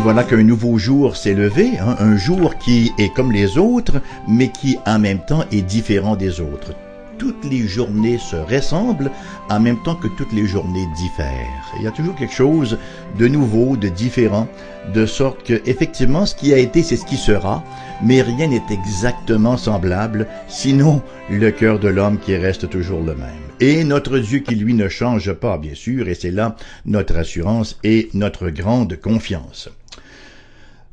Et voilà qu'un nouveau jour s'est levé, hein, un jour qui est comme les autres, mais qui en même temps est différent des autres. Toutes les journées se ressemblent en même temps que toutes les journées diffèrent. Il y a toujours quelque chose de nouveau, de différent, de sorte que effectivement ce qui a été c'est ce qui sera, mais rien n'est exactement semblable, sinon le cœur de l'homme qui reste toujours le même. Et notre Dieu qui lui ne change pas, bien sûr, et c'est là notre assurance et notre grande confiance.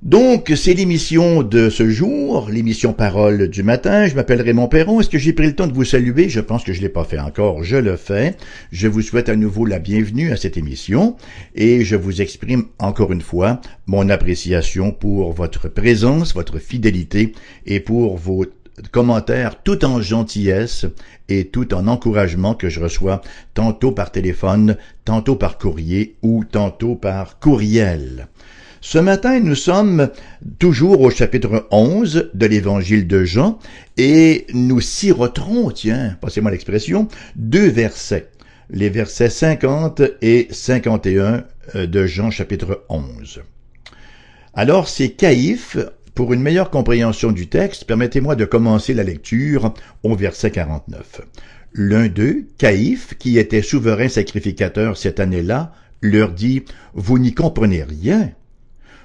Donc, c'est l'émission de ce jour, l'émission Parole du matin. Je m'appelle Raymond Perron. Est-ce que j'ai pris le temps de vous saluer? Je pense que je l'ai pas fait encore. Je le fais. Je vous souhaite à nouveau la bienvenue à cette émission et je vous exprime encore une fois mon appréciation pour votre présence, votre fidélité et pour vos commentaires tout en gentillesse et tout en encouragement que je reçois tantôt par téléphone, tantôt par courrier ou tantôt par courriel. Ce matin, nous sommes toujours au chapitre 11 de l'évangile de Jean et nous siroterons, tiens, passez-moi l'expression, deux versets, les versets 50 et 51 euh, de Jean chapitre 11. Alors c'est Caïphe, pour une meilleure compréhension du texte, permettez-moi de commencer la lecture au verset 49. L'un d'eux, Caïphe, qui était souverain sacrificateur cette année-là, leur dit, Vous n'y comprenez rien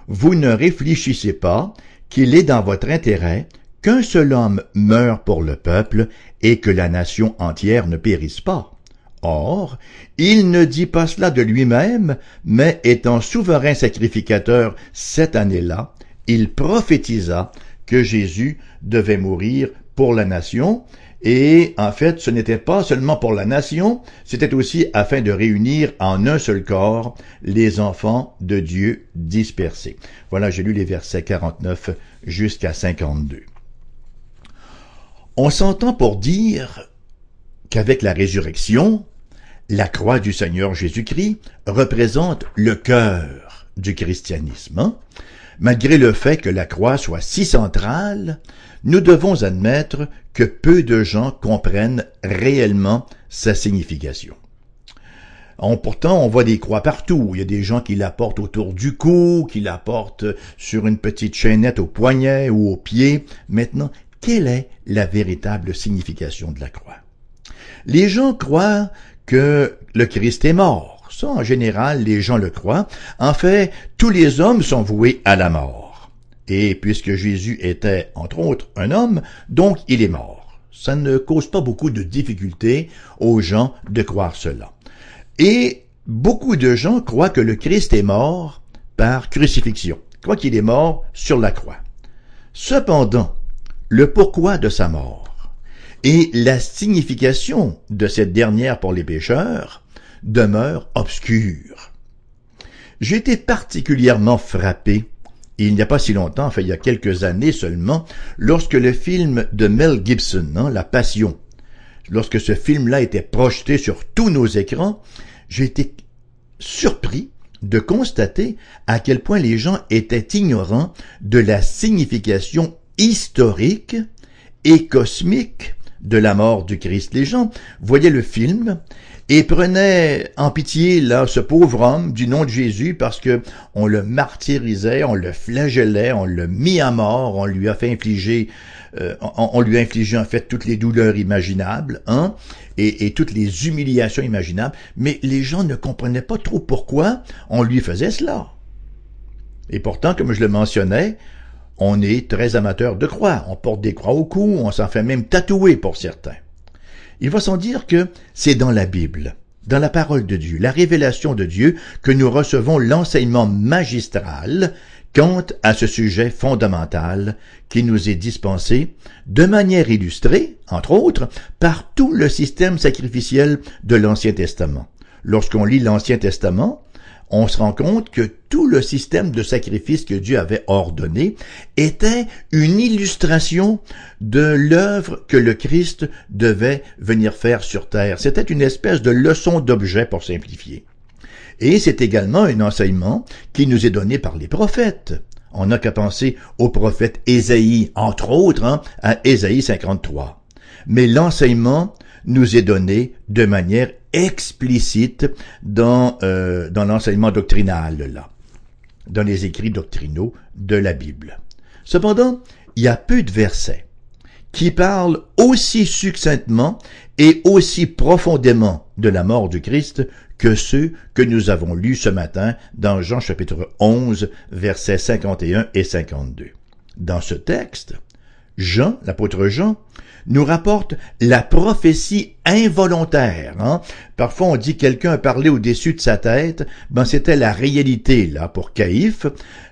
vous ne réfléchissez pas qu'il est dans votre intérêt qu'un seul homme meure pour le peuple et que la nation entière ne périsse pas. Or, il ne dit pas cela de lui-même, mais étant souverain sacrificateur cette année-là, il prophétisa que Jésus devait mourir pour la nation, et en fait, ce n'était pas seulement pour la nation, c'était aussi afin de réunir en un seul corps les enfants de Dieu dispersés. Voilà, j'ai lu les versets 49 jusqu'à 52. On s'entend pour dire qu'avec la résurrection, la croix du Seigneur Jésus-Christ représente le cœur du christianisme. Hein? Malgré le fait que la croix soit si centrale, nous devons admettre que peu de gens comprennent réellement sa signification. On, pourtant, on voit des croix partout. Il y a des gens qui la portent autour du cou, qui la portent sur une petite chaînette au poignet ou au pied. Maintenant, quelle est la véritable signification de la croix? Les gens croient que le Christ est mort ça, en général, les gens le croient. En fait, tous les hommes sont voués à la mort. Et puisque Jésus était, entre autres, un homme, donc il est mort. Ça ne cause pas beaucoup de difficultés aux gens de croire cela. Et beaucoup de gens croient que le Christ est mort par crucifixion, croient qu'il est mort sur la croix. Cependant, le pourquoi de sa mort et la signification de cette dernière pour les pécheurs demeure obscure. J'ai été particulièrement frappé il n'y a pas si longtemps, enfin il y a quelques années seulement, lorsque le film de Mel Gibson, hein, La Passion, lorsque ce film-là était projeté sur tous nos écrans, j'ai été surpris de constater à quel point les gens étaient ignorants de la signification historique et cosmique de la mort du Christ. Les gens voyaient le film et prenait en pitié là ce pauvre homme du nom de Jésus parce que on le martyrisait, on le flagellait, on l'a mis à mort, on lui a fait infliger, euh, on, lui a infligé en fait toutes les douleurs imaginables, hein, et, toutes les humiliations imaginables, mais les gens ne comprenaient pas trop pourquoi on lui faisait cela. Et pourtant, comme je le mentionnais, on est très amateur de croix, on porte des croix au cou, on s'en fait même tatouer pour certains. Il va sans dire que c'est dans la Bible, dans la parole de Dieu, la révélation de Dieu, que nous recevons l'enseignement magistral quant à ce sujet fondamental qui nous est dispensé de manière illustrée, entre autres, par tout le système sacrificiel de l'Ancien Testament. Lorsqu'on lit l'Ancien Testament, on se rend compte que tout le système de sacrifice que Dieu avait ordonné était une illustration de l'œuvre que le Christ devait venir faire sur terre. C'était une espèce de leçon d'objet pour simplifier. Et c'est également un enseignement qui nous est donné par les prophètes. On n'a qu'à penser au prophète Ésaïe, entre autres, hein, à Ésaïe 53. Mais l'enseignement nous est donné de manière explicite dans, euh, dans l'enseignement doctrinal. Là. dans les écrits doctrinaux de la Bible. Cependant, il y a peu de versets qui parlent aussi succinctement et aussi profondément de la mort du Christ que ceux que nous avons lus ce matin dans Jean chapitre 11, versets 51 et 52. Dans ce texte, Jean, l'apôtre Jean, nous rapporte la prophétie involontaire. Hein? Parfois on dit quelqu'un a parlé au-dessus de sa tête, ben c'était la réalité là pour Caïphe.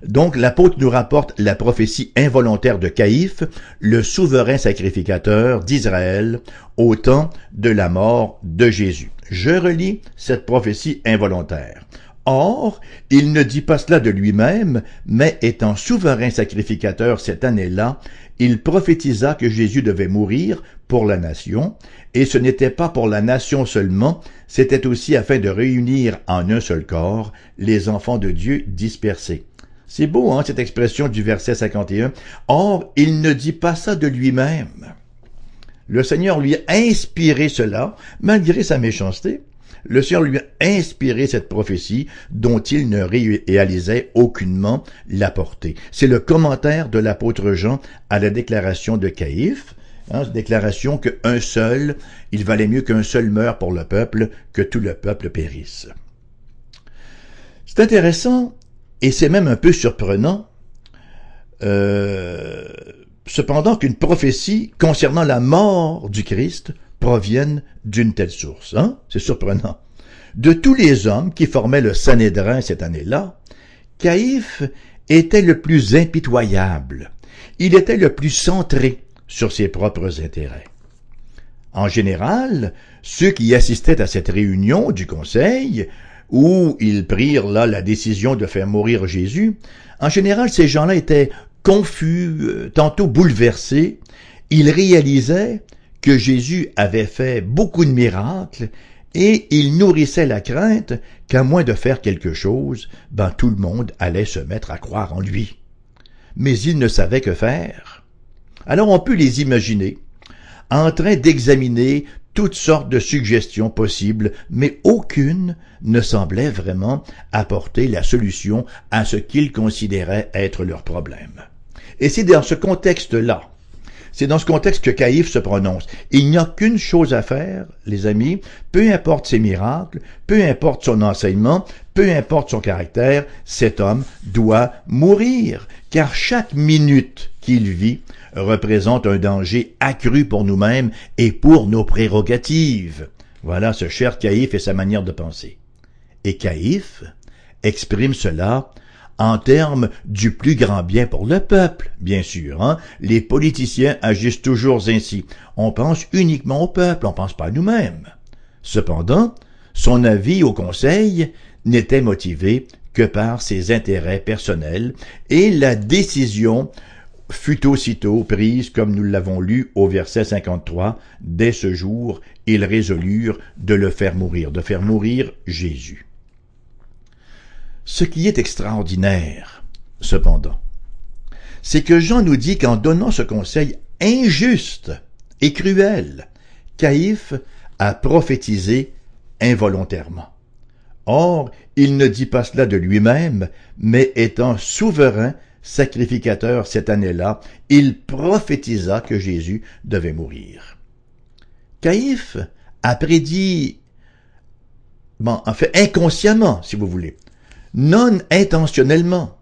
Donc l'apôtre nous rapporte la prophétie involontaire de Caïphe, le souverain sacrificateur d'Israël au temps de la mort de Jésus. Je relis cette prophétie involontaire. Or, il ne dit pas cela de lui-même, mais étant souverain sacrificateur cette année-là, il prophétisa que Jésus devait mourir pour la nation, et ce n'était pas pour la nation seulement, c'était aussi afin de réunir en un seul corps les enfants de Dieu dispersés. C'est beau, hein, cette expression du verset 51. Or, il ne dit pas ça de lui-même. Le Seigneur lui a inspiré cela, malgré sa méchanceté. Le Seigneur lui a inspiré cette prophétie dont il ne réalisait aucunement la portée. C'est le commentaire de l'apôtre Jean à la déclaration de Caïphe, hein, déclaration qu'un seul, il valait mieux qu'un seul meure pour le peuple, que tout le peuple périsse. C'est intéressant, et c'est même un peu surprenant, euh, cependant qu'une prophétie concernant la mort du Christ proviennent d'une telle source. Hein? C'est surprenant. De tous les hommes qui formaient le Sanhédrin cette année-là, Caïphe était le plus impitoyable. Il était le plus centré sur ses propres intérêts. En général, ceux qui assistaient à cette réunion du Conseil, où ils prirent là la décision de faire mourir Jésus, en général, ces gens-là étaient confus, euh, tantôt bouleversés. Ils réalisaient que Jésus avait fait beaucoup de miracles et il nourrissait la crainte qu'à moins de faire quelque chose, ben tout le monde allait se mettre à croire en lui. Mais il ne savait que faire. Alors on peut les imaginer en train d'examiner toutes sortes de suggestions possibles, mais aucune ne semblait vraiment apporter la solution à ce qu'ils considéraient être leur problème. Et c'est dans ce contexte-là c'est dans ce contexte que Caïphe se prononce. Il n'y a qu'une chose à faire, les amis, peu importe ses miracles, peu importe son enseignement, peu importe son caractère, cet homme doit mourir, car chaque minute qu'il vit représente un danger accru pour nous-mêmes et pour nos prérogatives. Voilà ce cher Caïphe et sa manière de penser. Et Caïphe exprime cela en termes du plus grand bien pour le peuple, bien sûr. Hein? Les politiciens agissent toujours ainsi. On pense uniquement au peuple, on pense pas à nous-mêmes. Cependant, son avis au Conseil n'était motivé que par ses intérêts personnels et la décision fut aussitôt prise, comme nous l'avons lu au verset 53, dès ce jour, ils résolurent de le faire mourir, de faire mourir Jésus. Ce qui est extraordinaire, cependant, c'est que Jean nous dit qu'en donnant ce conseil injuste et cruel, Caïphe a prophétisé involontairement. Or, il ne dit pas cela de lui-même, mais étant souverain sacrificateur cette année-là, il prophétisa que Jésus devait mourir. Caïphe a prédit, bon, en fait, inconsciemment, si vous voulez, non intentionnellement,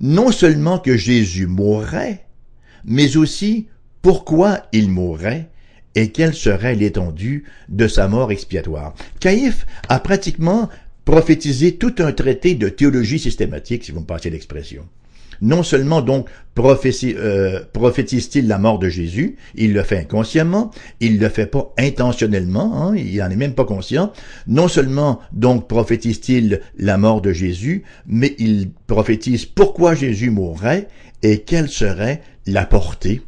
non seulement que Jésus mourrait, mais aussi pourquoi il mourrait et quelle serait l'étendue de sa mort expiatoire. Caïphe a pratiquement prophétisé tout un traité de théologie systématique, si vous me passez l'expression. Non seulement donc euh, prophétise-t-il la mort de Jésus, il le fait inconsciemment, il le fait pas intentionnellement, hein, il en est même pas conscient. Non seulement donc prophétise-t-il la mort de Jésus, mais il prophétise pourquoi Jésus mourrait et quelle serait la portée,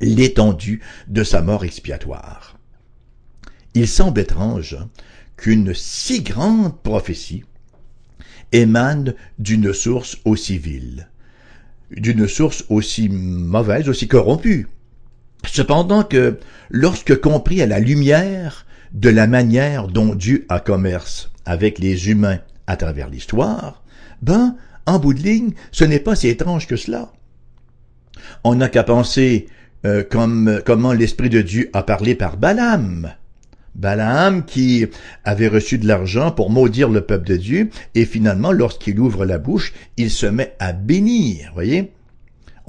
l'étendue de sa mort expiatoire. Il semble étrange qu'une si grande prophétie émane d'une source aussi vile d'une source aussi mauvaise, aussi corrompue. Cependant que, lorsque compris à la lumière de la manière dont Dieu a commerce avec les humains à travers l'histoire, ben, en bout de ligne, ce n'est pas si étrange que cela. On n'a qu'à penser euh, comme, comment l'Esprit de Dieu a parlé par Balaam. Balaam qui avait reçu de l'argent pour maudire le peuple de Dieu, et finalement, lorsqu'il ouvre la bouche, il se met à bénir, voyez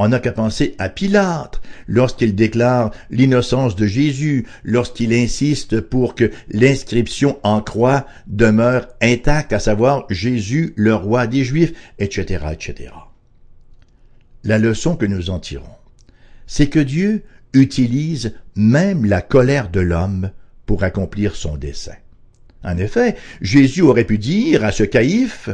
on n'a qu'à penser à Pilate, lorsqu'il déclare l'innocence de Jésus, lorsqu'il insiste pour que l'inscription en croix demeure intacte, à savoir Jésus, le roi des Juifs, etc., etc. La leçon que nous en tirons, c'est que Dieu utilise même la colère de l'homme pour accomplir son dessein. En effet, Jésus aurait pu dire à ce caïphe,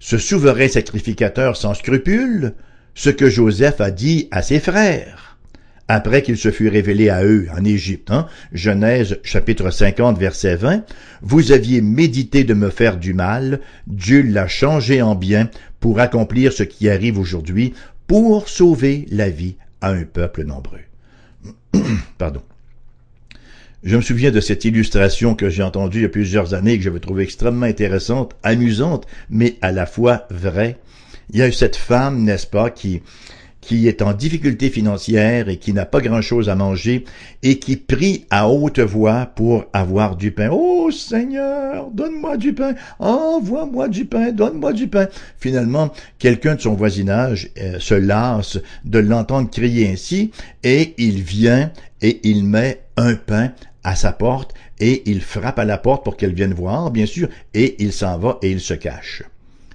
ce souverain sacrificateur sans scrupules, ce que Joseph a dit à ses frères après qu'il se fut révélé à eux en Égypte. Hein? Genèse chapitre 50 verset 20. Vous aviez médité de me faire du mal, Dieu l'a changé en bien pour accomplir ce qui arrive aujourd'hui, pour sauver la vie à un peuple nombreux. Pardon. Je me souviens de cette illustration que j'ai entendue il y a plusieurs années, que j'avais trouvée extrêmement intéressante, amusante, mais à la fois vraie il y a cette femme, n'est-ce pas, qui, qui est en difficulté financière et qui n'a pas grand-chose à manger et qui prie à haute voix pour avoir du pain. Oh Seigneur, donne-moi du pain, envoie-moi du pain, donne-moi du pain. Finalement, quelqu'un de son voisinage euh, se lasse de l'entendre crier ainsi et il vient et il met un pain à sa porte et il frappe à la porte pour qu'elle vienne voir, bien sûr, et il s'en va et il se cache.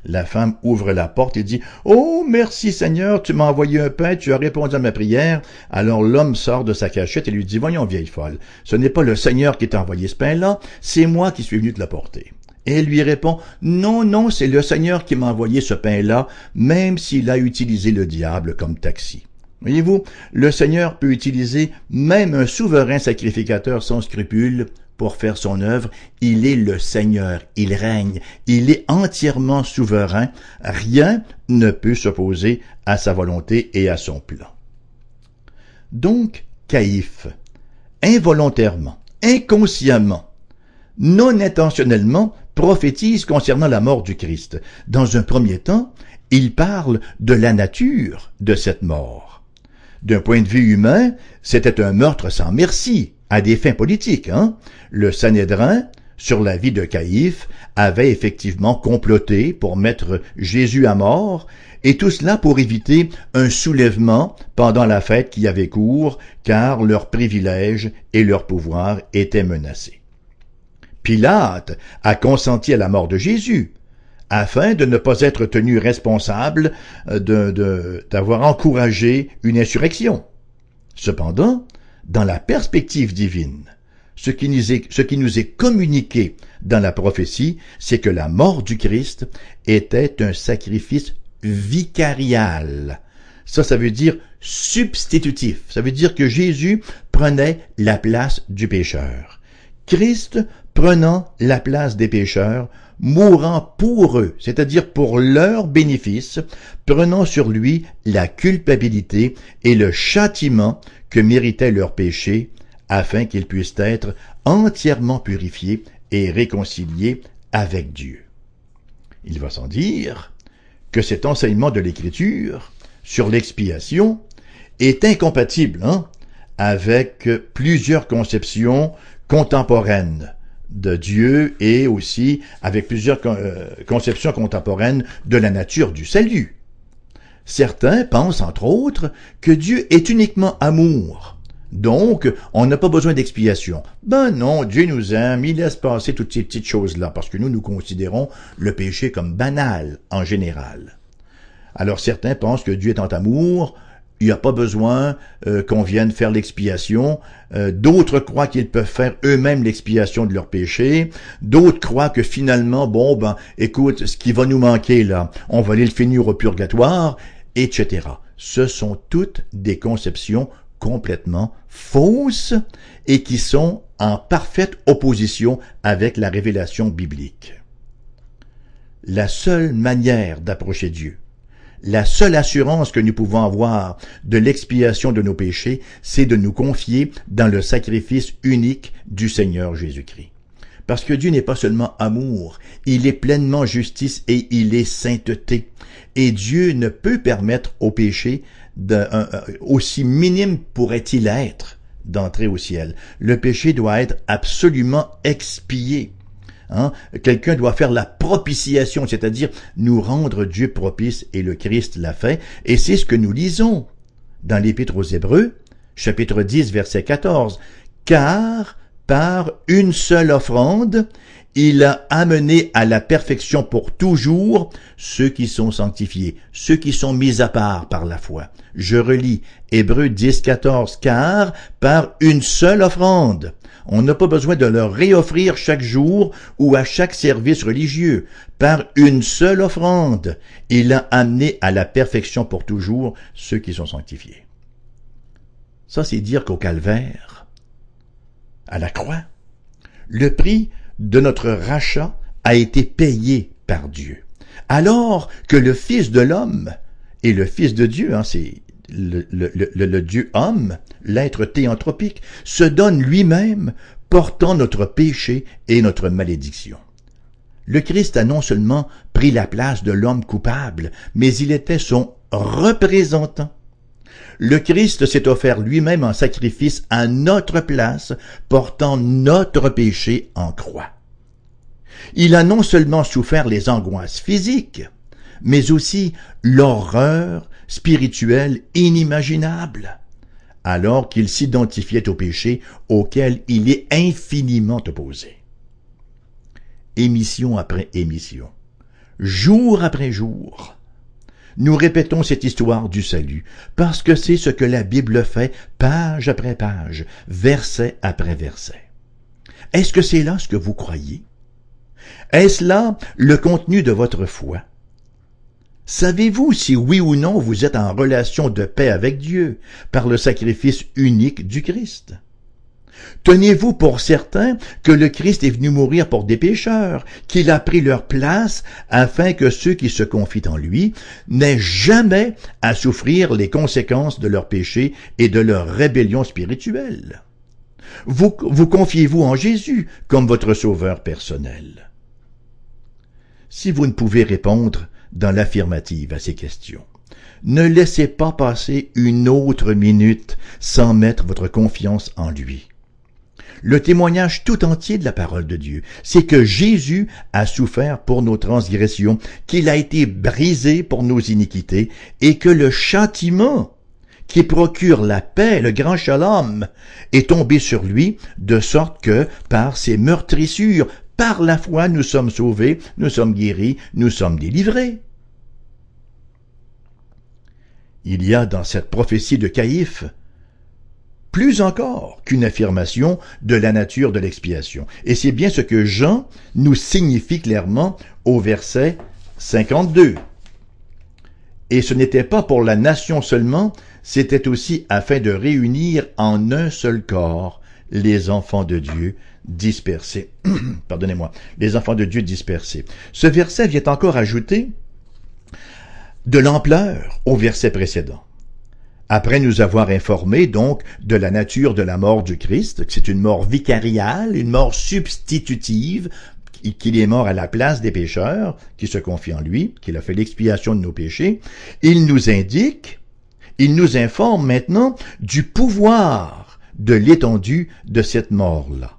La femme ouvre la porte et dit Oh, merci Seigneur, tu m'as envoyé un pain, tu as répondu à ma prière. Alors l'homme sort de sa cachette et lui dit Voyons, vieille folle, ce n'est pas le Seigneur qui t'a envoyé ce pain-là, c'est moi qui suis venu te l'apporter. Et elle lui répond Non, non, c'est le Seigneur qui m'a envoyé ce pain-là, même s'il a utilisé le diable comme taxi. Voyez-vous, le Seigneur peut utiliser même un souverain sacrificateur sans scrupules pour faire son œuvre, il est le Seigneur, il règne, il est entièrement souverain, rien ne peut s'opposer à sa volonté et à son plan. Donc, Caïphe, involontairement, inconsciemment, non intentionnellement, prophétise concernant la mort du Christ. Dans un premier temps, il parle de la nature de cette mort. D'un point de vue humain, c'était un meurtre sans merci, à des fins politiques. Hein? Le Sanhédrin, sur la vie de Caïphe, avait effectivement comploté pour mettre Jésus à mort, et tout cela pour éviter un soulèvement pendant la fête qui avait cours, car leurs privilèges et leur pouvoir étaient menacés. Pilate a consenti à la mort de Jésus, afin de ne pas être tenu responsable d'avoir encouragé une insurrection. Cependant, dans la perspective divine, ce qui, nous est, ce qui nous est communiqué dans la prophétie, c'est que la mort du Christ était un sacrifice vicarial. Ça, ça veut dire substitutif. Ça veut dire que Jésus prenait la place du pécheur. Christ prenant la place des pécheurs, mourant pour eux, c'est-à-dire pour leur bénéfice, prenant sur lui la culpabilité et le châtiment que méritaient leurs péchés, afin qu'ils puissent être entièrement purifiés et réconciliés avec Dieu. Il va sans dire que cet enseignement de l'Écriture sur l'expiation est incompatible hein, avec plusieurs conceptions contemporaines de Dieu et aussi avec plusieurs euh, conceptions contemporaines de la nature du salut. Certains pensent entre autres que Dieu est uniquement amour. Donc, on n'a pas besoin d'expiation. Ben non, Dieu nous aime, il laisse passer toutes ces petites choses-là, parce que nous, nous considérons le péché comme banal en général. Alors certains pensent que Dieu étant amour, il n'y a pas besoin euh, qu'on vienne faire l'expiation. Euh, d'autres croient qu'ils peuvent faire eux-mêmes l'expiation de leurs péchés. D'autres croient que finalement, bon, ben, écoute, ce qui va nous manquer là, on va aller le finir au purgatoire, etc. Ce sont toutes des conceptions complètement fausses et qui sont en parfaite opposition avec la révélation biblique. La seule manière d'approcher Dieu, la seule assurance que nous pouvons avoir de l'expiation de nos péchés, c'est de nous confier dans le sacrifice unique du Seigneur Jésus-Christ. Parce que Dieu n'est pas seulement amour, il est pleinement justice et il est sainteté. Et Dieu ne peut permettre au péché, aussi minime pourrait-il être, d'entrer au ciel. Le péché doit être absolument expié. Hein? Quelqu'un doit faire la propitiation, c'est-à-dire nous rendre Dieu propice, et le Christ l'a fait, et c'est ce que nous lisons dans l'Épître aux Hébreux, chapitre 10, verset 14. Car par une seule offrande, il a amené à la perfection pour toujours ceux qui sont sanctifiés, ceux qui sont mis à part par la foi. Je relis Hébreux 10, 14, car par une seule offrande, on n'a pas besoin de leur réoffrir chaque jour ou à chaque service religieux. Par une seule offrande, il a amené à la perfection pour toujours ceux qui sont sanctifiés. Ça, c'est dire qu'au calvaire, à la croix, le prix de notre rachat a été payé par Dieu. Alors que le Fils de l'homme et le Fils de Dieu, hein, c'est le, le, Dieu homme, l'être théanthropique, se donne lui-même portant notre péché et notre malédiction. Le Christ a non seulement pris la place de l'homme coupable, mais il était son représentant. Le Christ s'est offert lui-même en sacrifice à notre place, portant notre péché en croix. Il a non seulement souffert les angoisses physiques, mais aussi l'horreur spirituelle inimaginable, alors qu'il s'identifiait au péché auquel il est infiniment opposé. Émission après émission, jour après jour, nous répétons cette histoire du salut, parce que c'est ce que la Bible fait page après page, verset après verset. Est-ce que c'est là ce que vous croyez? Est-ce là le contenu de votre foi? Savez-vous si oui ou non vous êtes en relation de paix avec Dieu par le sacrifice unique du Christ? Tenez-vous pour certain que le Christ est venu mourir pour des pécheurs, qu'il a pris leur place afin que ceux qui se confient en lui n'aient jamais à souffrir les conséquences de leurs péchés et de leur rébellion spirituelle. Vous, vous confiez-vous en Jésus comme votre sauveur personnel? Si vous ne pouvez répondre dans l'affirmative à ces questions, ne laissez pas passer une autre minute sans mettre votre confiance en lui le témoignage tout entier de la parole de Dieu, c'est que Jésus a souffert pour nos transgressions, qu'il a été brisé pour nos iniquités, et que le châtiment qui procure la paix, le grand shalom, est tombé sur lui, de sorte que, par ses meurtrissures, par la foi, nous sommes sauvés, nous sommes guéris, nous sommes délivrés. Il y a dans cette prophétie de Caïphe plus encore qu'une affirmation de la nature de l'expiation. Et c'est bien ce que Jean nous signifie clairement au verset 52. Et ce n'était pas pour la nation seulement, c'était aussi afin de réunir en un seul corps les enfants de Dieu dispersés. Pardonnez-moi, les enfants de Dieu dispersés. Ce verset vient encore ajouter de l'ampleur au verset précédent. Après nous avoir informés donc de la nature de la mort du Christ, que c'est une mort vicariale, une mort substitutive, qu'il est mort à la place des pécheurs, qui se confient en lui, qu'il a fait l'expiation de nos péchés, il nous indique, il nous informe maintenant du pouvoir de l'étendue de cette mort-là.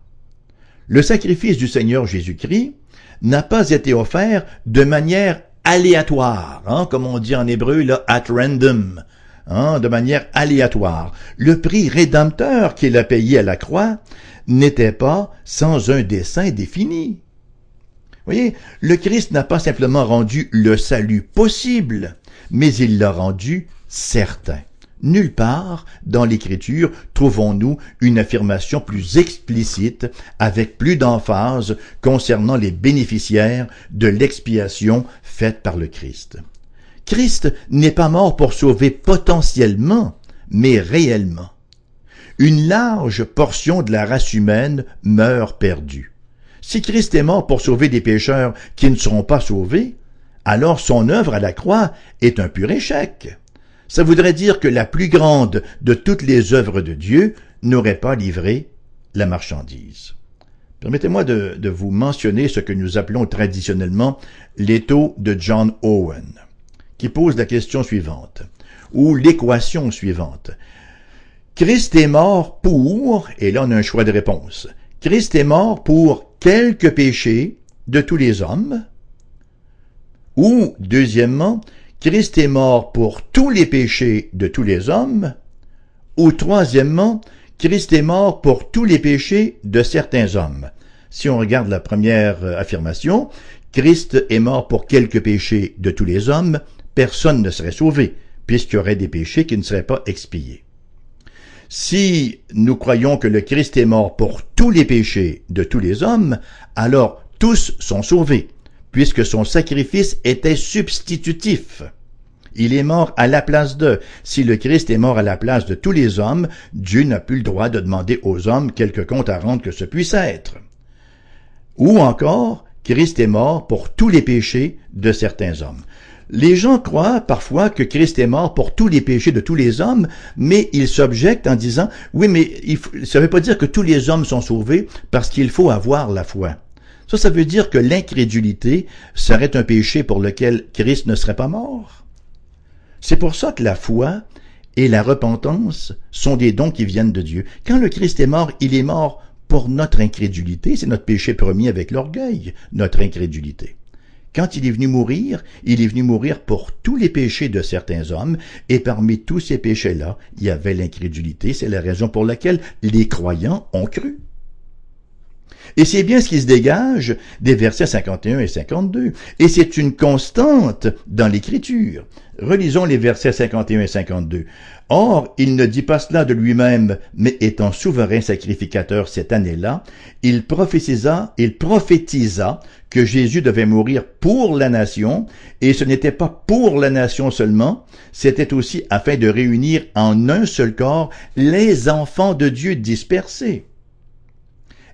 Le sacrifice du Seigneur Jésus-Christ n'a pas été offert de manière aléatoire, hein, comme on dit en hébreu, là, at random, Hein, de manière aléatoire. Le prix rédempteur qu'il a payé à la croix n'était pas sans un dessein défini. Vous voyez, le Christ n'a pas simplement rendu le salut possible, mais il l'a rendu certain. Nulle part dans l'Écriture trouvons-nous une affirmation plus explicite, avec plus d'emphase concernant les bénéficiaires de l'expiation faite par le Christ. Christ n'est pas mort pour sauver potentiellement, mais réellement. Une large portion de la race humaine meurt perdue. Si Christ est mort pour sauver des pécheurs qui ne seront pas sauvés, alors son œuvre à la croix est un pur échec. Ça voudrait dire que la plus grande de toutes les œuvres de Dieu n'aurait pas livré la marchandise. Permettez-moi de, vous mentionner ce que nous appelons traditionnellement l'étau de John Owen, qui pose la question suivante, ou l'équation suivante. Christ est mort pour, et là on a un choix de réponse, Christ est mort pour quelques péchés de tous les hommes, ou, deuxièmement, Christ est mort pour tous les péchés de tous les hommes, ou troisièmement, Christ est mort pour tous les péchés de certains hommes. Si on regarde la première euh, affirmation, Christ est mort pour quelques péchés de tous les hommes, personne ne serait sauvé, puisqu'il y aurait des péchés qui ne seraient pas expiés. Si nous croyons que le Christ est mort pour tous les péchés de tous les hommes, alors tous sont sauvés, puisque son sacrifice était substitutif. Il est mort à la place d'eux. Si le Christ est mort à la place de tous les hommes, Dieu n'a plus le droit de demander aux hommes quelque compte à rendre que ce puisse être. Ou encore, Christ est mort pour tous les péchés de certains hommes. Les gens croient parfois que Christ est mort pour tous les péchés de tous les hommes, mais ils s'objectent en disant, oui, mais ça ne veut pas dire que tous les hommes sont sauvés parce qu'il faut avoir la foi. Ça, ça veut dire que l'incrédulité serait un péché pour lequel Christ ne serait pas mort. C'est pour ça que la foi et la repentance sont des dons qui viennent de Dieu. Quand le Christ est mort, il est mort pour notre incrédulité. C'est notre péché premier avec l'orgueil, notre incrédulité. Quand il est venu mourir, il est venu mourir pour tous les péchés de certains hommes, et parmi tous ces péchés-là, il y avait l'incrédulité. C'est la raison pour laquelle les croyants ont cru. Et c'est bien ce qui se dégage des versets 51 et 52. Et c'est une constante dans l'Écriture. Relisons les versets 51 et 52. Or, il ne dit pas cela de lui-même, mais étant souverain sacrificateur cette année-là, il prophétisa, il prophétisa que Jésus devait mourir pour la nation, et ce n'était pas pour la nation seulement, c'était aussi afin de réunir en un seul corps les enfants de Dieu dispersés.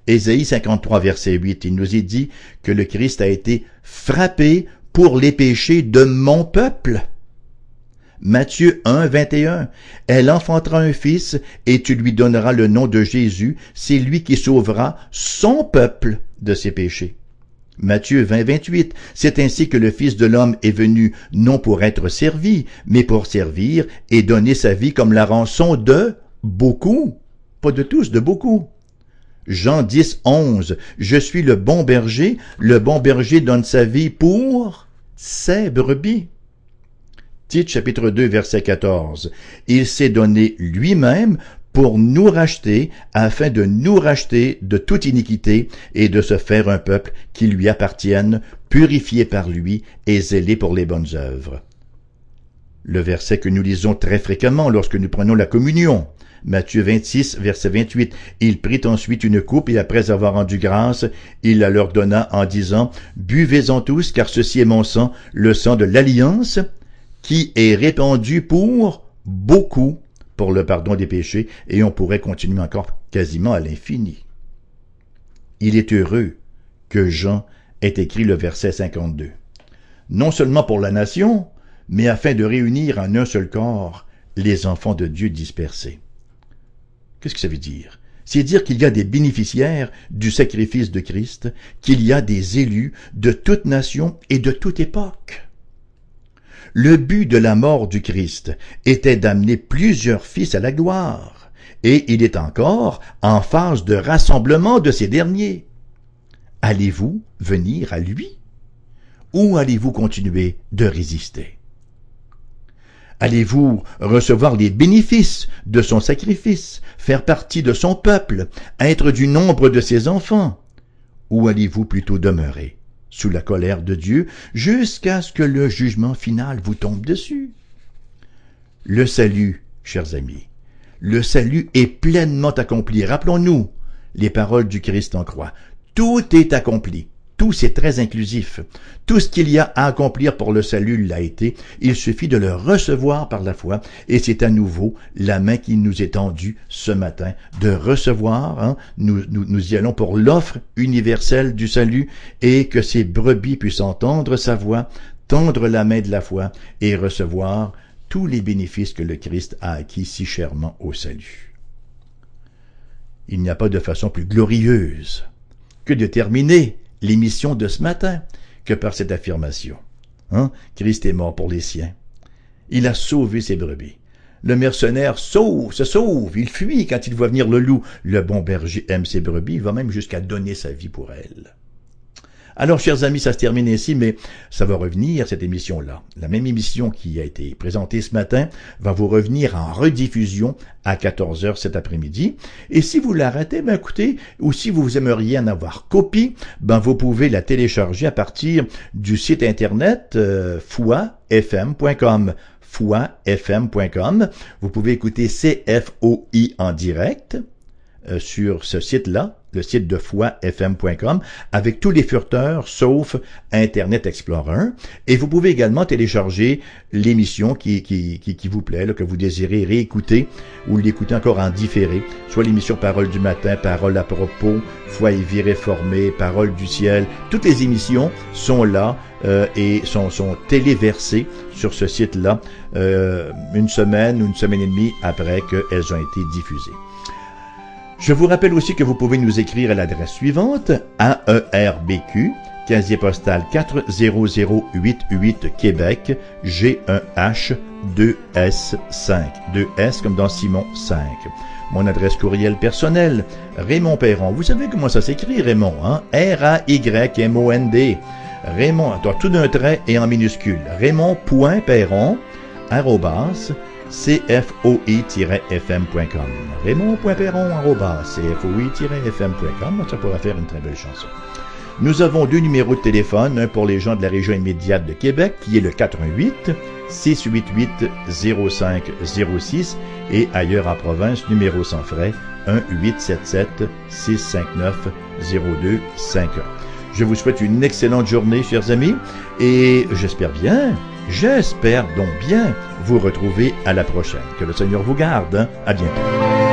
Ésaïe 53, verset 8, il nous est dit que le Christ a été frappé pour les péchés de mon peuple. Matthieu 1, 21. Elle enfantera un fils, et tu lui donneras le nom de Jésus, c'est lui qui sauvera son peuple de ses péchés. Matthieu 20, 28. C'est ainsi que le Fils de l'homme est venu non pour être servi, mais pour servir et donner sa vie comme la rançon de beaucoup. Pas de tous, de beaucoup. Jean 10, 11. Je suis le bon berger, le bon berger donne sa vie pour ses brebis. Tite chapitre 2 verset 14. Il s'est donné lui-même pour nous racheter, afin de nous racheter de toute iniquité et de se faire un peuple qui lui appartienne, purifié par lui et zélé pour les bonnes œuvres. Le verset que nous lisons très fréquemment lorsque nous prenons la communion. Matthieu 26, verset 28. Il prit ensuite une coupe et après avoir rendu grâce, il la leur donna en disant, Buvez-en tous, car ceci est mon sang, le sang de l'alliance, qui est répandu pour beaucoup pour le pardon des péchés, et on pourrait continuer encore quasiment à l'infini. Il est heureux que Jean ait écrit le verset 52. Non seulement pour la nation, mais afin de réunir en un seul corps les enfants de Dieu dispersés. Qu'est-ce que ça veut dire? C'est dire qu'il y a des bénéficiaires du sacrifice de Christ, qu'il y a des élus de toute nation et de toute époque. Le but de la mort du Christ était d'amener plusieurs fils à la gloire, et il est encore en phase de rassemblement de ces derniers. Allez-vous venir à lui? Ou allez-vous continuer de résister? Allez-vous recevoir les bénéfices de son sacrifice, faire partie de son peuple, être du nombre de ses enfants? Ou allez-vous plutôt demeurer sous la colère de Dieu jusqu'à ce que le jugement final vous tombe dessus? Le salut, chers amis, le salut est pleinement accompli. Rappelons-nous les paroles du Christ en croix. Tout est accompli. Tout c'est très inclusif. Tout ce qu'il y a à accomplir pour le salut l'a été. Il suffit de le recevoir par la foi. Et c'est à nouveau la main qui nous est tendue ce matin de recevoir. Hein. Nous, nous, nous y allons pour l'offre universelle du salut et que ces brebis puissent entendre sa voix, tendre la main de la foi et recevoir tous les bénéfices que le Christ a acquis si chèrement au salut. Il n'y a pas de façon plus glorieuse que de terminer l'émission de ce matin que par cette affirmation. Hein? Christ est mort pour les siens. Il a sauvé ses brebis. Le mercenaire sauve, se sauve, il fuit quand il voit venir le loup. Le bon berger aime ses brebis, il va même jusqu'à donner sa vie pour elles. Alors, chers amis, ça se termine ainsi, mais ça va revenir, cette émission-là. La même émission qui a été présentée ce matin va vous revenir en rediffusion à 14 heures cet après-midi. Et si vous l'arrêtez, ben écoutez, ou si vous aimeriez en avoir copie, ben vous pouvez la télécharger à partir du site internet euh, foifm.com foifm.com. Vous pouvez écouter CFOI en direct euh, sur ce site-là le site de foifm.com, avec tous les furteurs sauf Internet Explorer. Et vous pouvez également télécharger l'émission qui, vous plaît, que vous désirez réécouter ou l'écouter encore en différé, soit l'émission Parole du matin, Parole à propos, Foi et vie réformée, Parole du ciel. Toutes les émissions sont là euh, et sont, sont téléversées sur ce site-là euh, une semaine ou une semaine et demie après qu'elles ont été diffusées. Je vous rappelle aussi que vous pouvez nous écrire à l'adresse suivante AERBQ, casier postal 40088 Québec, G1H 2S5. 2S comme dans Simon 5. Mon adresse courriel personnelle, Raymond Perron. Vous savez comment ça s'écrit, Raymond, hein? R-A-Y-M-O-N-D. Raymond, tout d'un trait et en minuscule. Raymond.perron, arrobas, cfoi-fm.com. Raymond.perron.cfoi-fm.com. Ça pourrait faire une très belle chanson. Nous avons deux numéros de téléphone, un pour les gens de la région immédiate de Québec, qui est le 88 688 0506 et ailleurs en province, numéro sans frais, 1 877 659 0251. Je vous souhaite une excellente journée, chers amis, et j'espère bien, j'espère donc bien vous retrouver à la prochaine. Que le Seigneur vous garde. Hein. À bientôt.